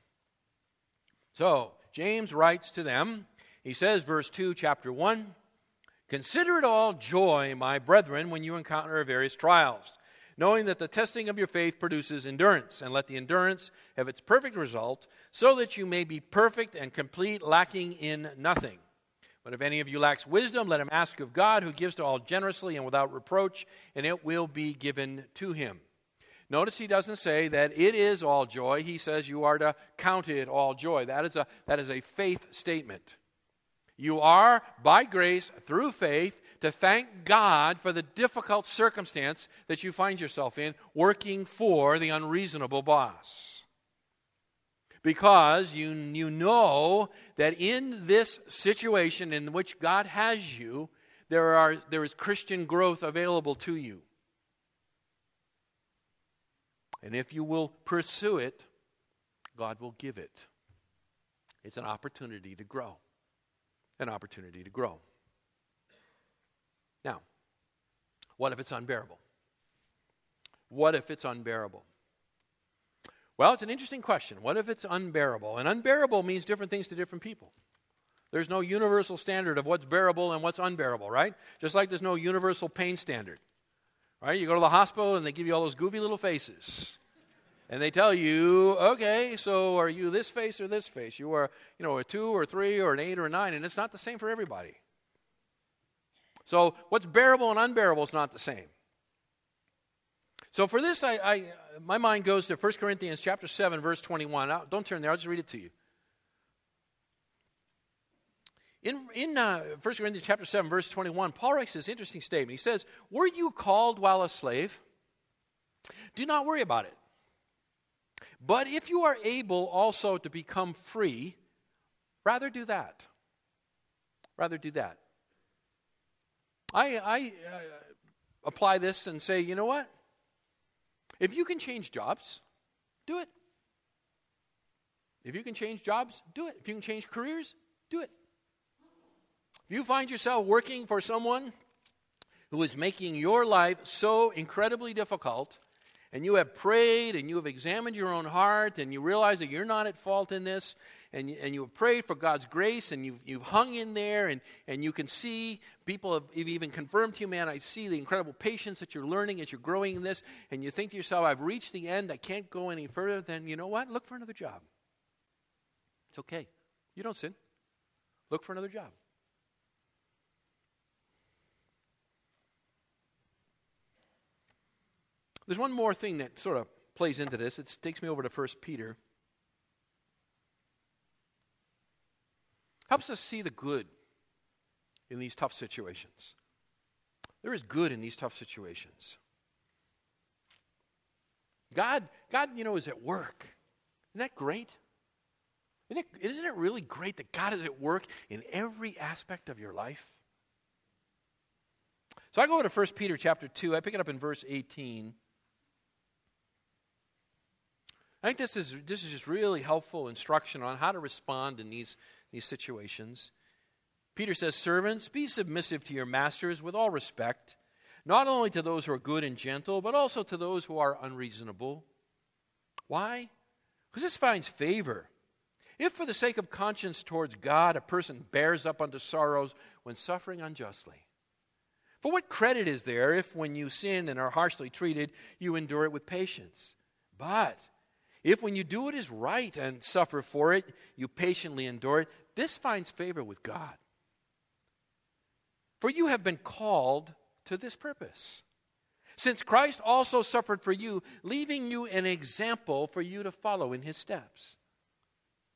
So, James writes to them. He says, verse 2, chapter 1 Consider it all joy, my brethren, when you encounter various trials, knowing that the testing of your faith produces endurance, and let the endurance have its perfect result, so that you may be perfect and complete, lacking in nothing. But if any of you lacks wisdom, let him ask of God, who gives to all generously and without reproach, and it will be given to him. Notice he doesn't say that it is all joy. He says you are to count it all joy. That is a, that is a faith statement. You are, by grace, through faith, to thank God for the difficult circumstance that you find yourself in working for the unreasonable boss. Because you, you know that in this situation in which God has you, there, are, there is Christian growth available to you. And if you will pursue it, God will give it. It's an opportunity to grow. An opportunity to grow. Now, what if it's unbearable? What if it's unbearable? Well, it's an interesting question. What if it's unbearable? And unbearable means different things to different people. There's no universal standard of what's bearable and what's unbearable, right? Just like there's no universal pain standard. Right? You go to the hospital and they give you all those goofy little faces. And they tell you, okay, so are you this face or this face? You are, you know, a two or three or an eight or a nine, and it's not the same for everybody. So what's bearable and unbearable is not the same. So for this, I, I my mind goes to 1 Corinthians chapter 7, verse 21. Now, don't turn there, I'll just read it to you. In, in uh, 1 Corinthians chapter 7, verse 21, Paul writes this interesting statement. He says, Were you called while a slave? Do not worry about it. But if you are able also to become free, rather do that. Rather do that. I, I uh, apply this and say, you know what? If you can change jobs, do it. If you can change jobs, do it. If you can change careers, do it. If you find yourself working for someone who is making your life so incredibly difficult, and you have prayed and you have examined your own heart, and you realize that you're not at fault in this, and and you have prayed for God's grace, and you've, you've hung in there, and, and you can see people have, have even confirmed to you, man, I see the incredible patience that you're learning as you're growing in this, and you think to yourself, I've reached the end, I can't go any further, then you know what? Look for another job. It's okay. You don't sin. Look for another job. There's one more thing that sort of plays into this. It takes me over to 1 Peter. Helps us see the good in these tough situations. There is good in these tough situations. God, God, you know, is at work. Isn't that great? Isn't it, isn't it really great that God is at work in every aspect of your life? So I go to 1 Peter chapter 2. I pick it up in verse 18. I think this is, this is just really helpful instruction on how to respond in these, these situations. Peter says, Servants, be submissive to your masters with all respect, not only to those who are good and gentle, but also to those who are unreasonable. Why? Because this finds favor. If, for the sake of conscience towards God, a person bears up under sorrows when suffering unjustly. For what credit is there if, when you sin and are harshly treated, you endure it with patience? But if, when you do what is right and suffer for it, you patiently endure it, this finds favor with God. For you have been called to this purpose. Since Christ also suffered for you, leaving you an example for you to follow in his steps.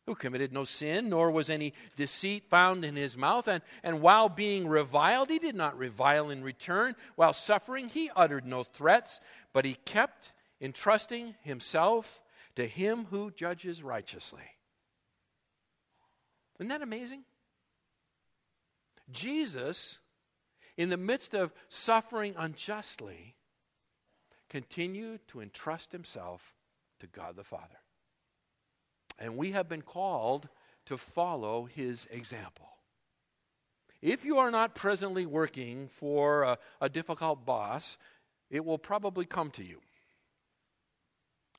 Who committed no sin, nor was any deceit found in his mouth. And, and while being reviled, he did not revile in return. While suffering, he uttered no threats, but he kept entrusting himself to him who judges righteously. Isn't that amazing? Jesus, in the midst of suffering unjustly, continued to entrust himself to God the Father. And we have been called to follow his example. If you are not presently working for a, a difficult boss, it will probably come to you.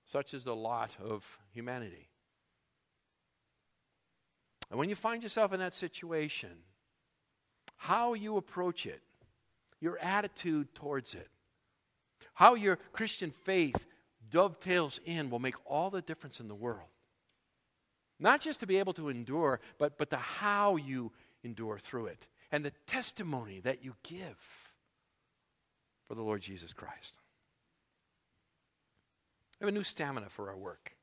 Such is the lot of humanity. And when you find yourself in that situation, how you approach it, your attitude towards it, how your Christian faith dovetails in will make all the difference in the world. Not just to be able to endure, but, but the how you endure through it and the testimony that you give for the Lord Jesus Christ. We have a new stamina for our work.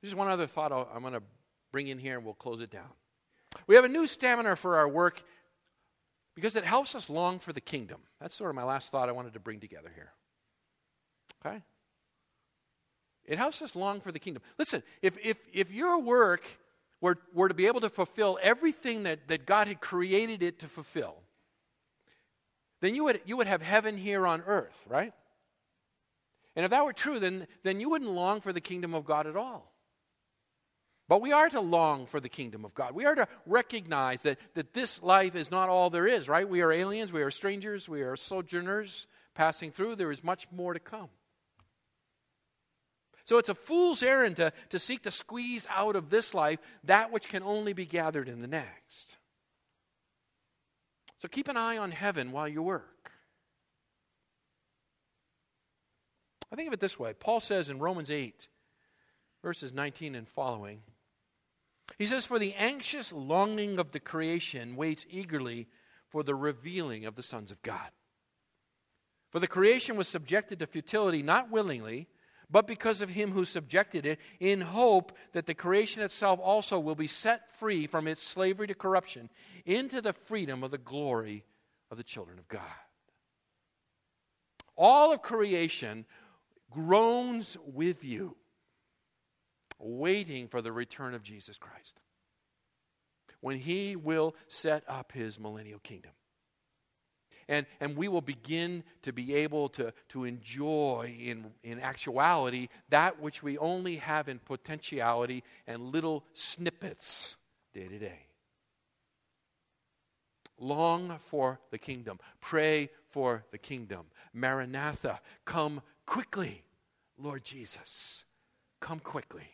There's one other thought i am going to bring in here and we'll close it down. We have a new stamina for our work because it helps us long for the kingdom. That's sort of my last thought I wanted to bring together here. Okay? It helps us long for the kingdom. Listen, if, if, if your work were, were to be able to fulfill everything that, that God had created it to fulfill, then you would, you would have heaven here on earth, right? And if that were true, then, then you wouldn't long for the kingdom of God at all. But we are to long for the kingdom of God. We are to recognize that, that this life is not all there is, right? We are aliens, we are strangers, we are sojourners passing through. There is much more to come. So it's a fool's errand to, to seek to squeeze out of this life that which can only be gathered in the next. So keep an eye on heaven while you work. I think of it this way Paul says in Romans 8, verses 19 and following, he says, For the anxious longing of the creation waits eagerly for the revealing of the sons of God. For the creation was subjected to futility not willingly but because of him who subjected it, in hope that the creation itself also will be set free from its slavery to corruption into the freedom of the glory of the children of God. All of creation groans with you, waiting for the return of Jesus Christ when he will set up his millennial kingdom and, and we will begin to be able to, to enjoy in, in actuality that which we only have in potentiality and little snippets day to day. Long for the kingdom. Pray for the kingdom. Maranatha, come quickly, Lord Jesus. Come quickly.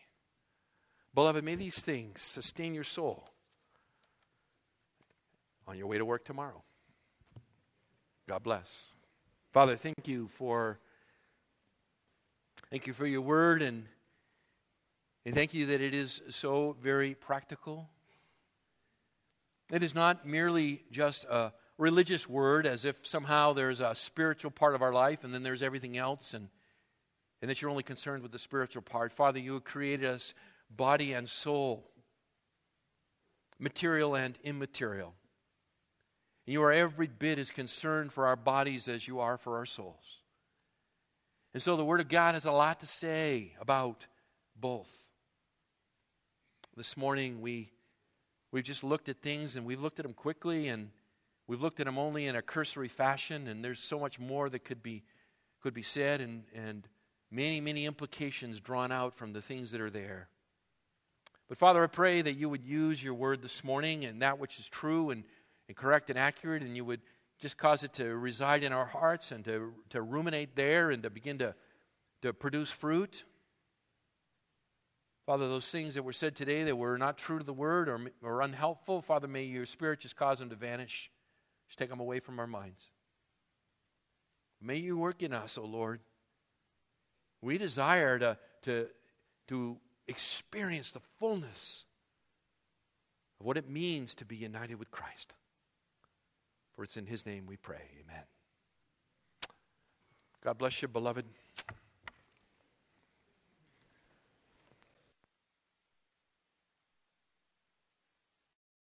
Beloved, may these things sustain your soul on your way to work tomorrow. God bless. Father, thank you for thank you for your word and and thank you that it is so very practical. It is not merely just a religious word as if somehow there's a spiritual part of our life and then there's everything else and and that you're only concerned with the spiritual part. Father, you have created us body and soul, material and immaterial. You are every bit as concerned for our bodies as you are for our souls. And so the Word of God has a lot to say about both. This morning we we've just looked at things and we've looked at them quickly and we've looked at them only in a cursory fashion and there's so much more that could be could be said and, and many, many implications drawn out from the things that are there. But Father, I pray that you would use your word this morning and that which is true and, and correct and accurate, and you would just cause it to reside in our hearts and to, to ruminate there and to begin to, to produce fruit. Father, those things that were said today that were not true to the word or, or unhelpful, Father, may your Spirit just cause them to vanish. Just take them away from our minds. May you work in us, O oh Lord. We desire to, to, to experience the fullness of what it means to be united with Christ. For it's in His name we pray. Amen. God bless you, beloved.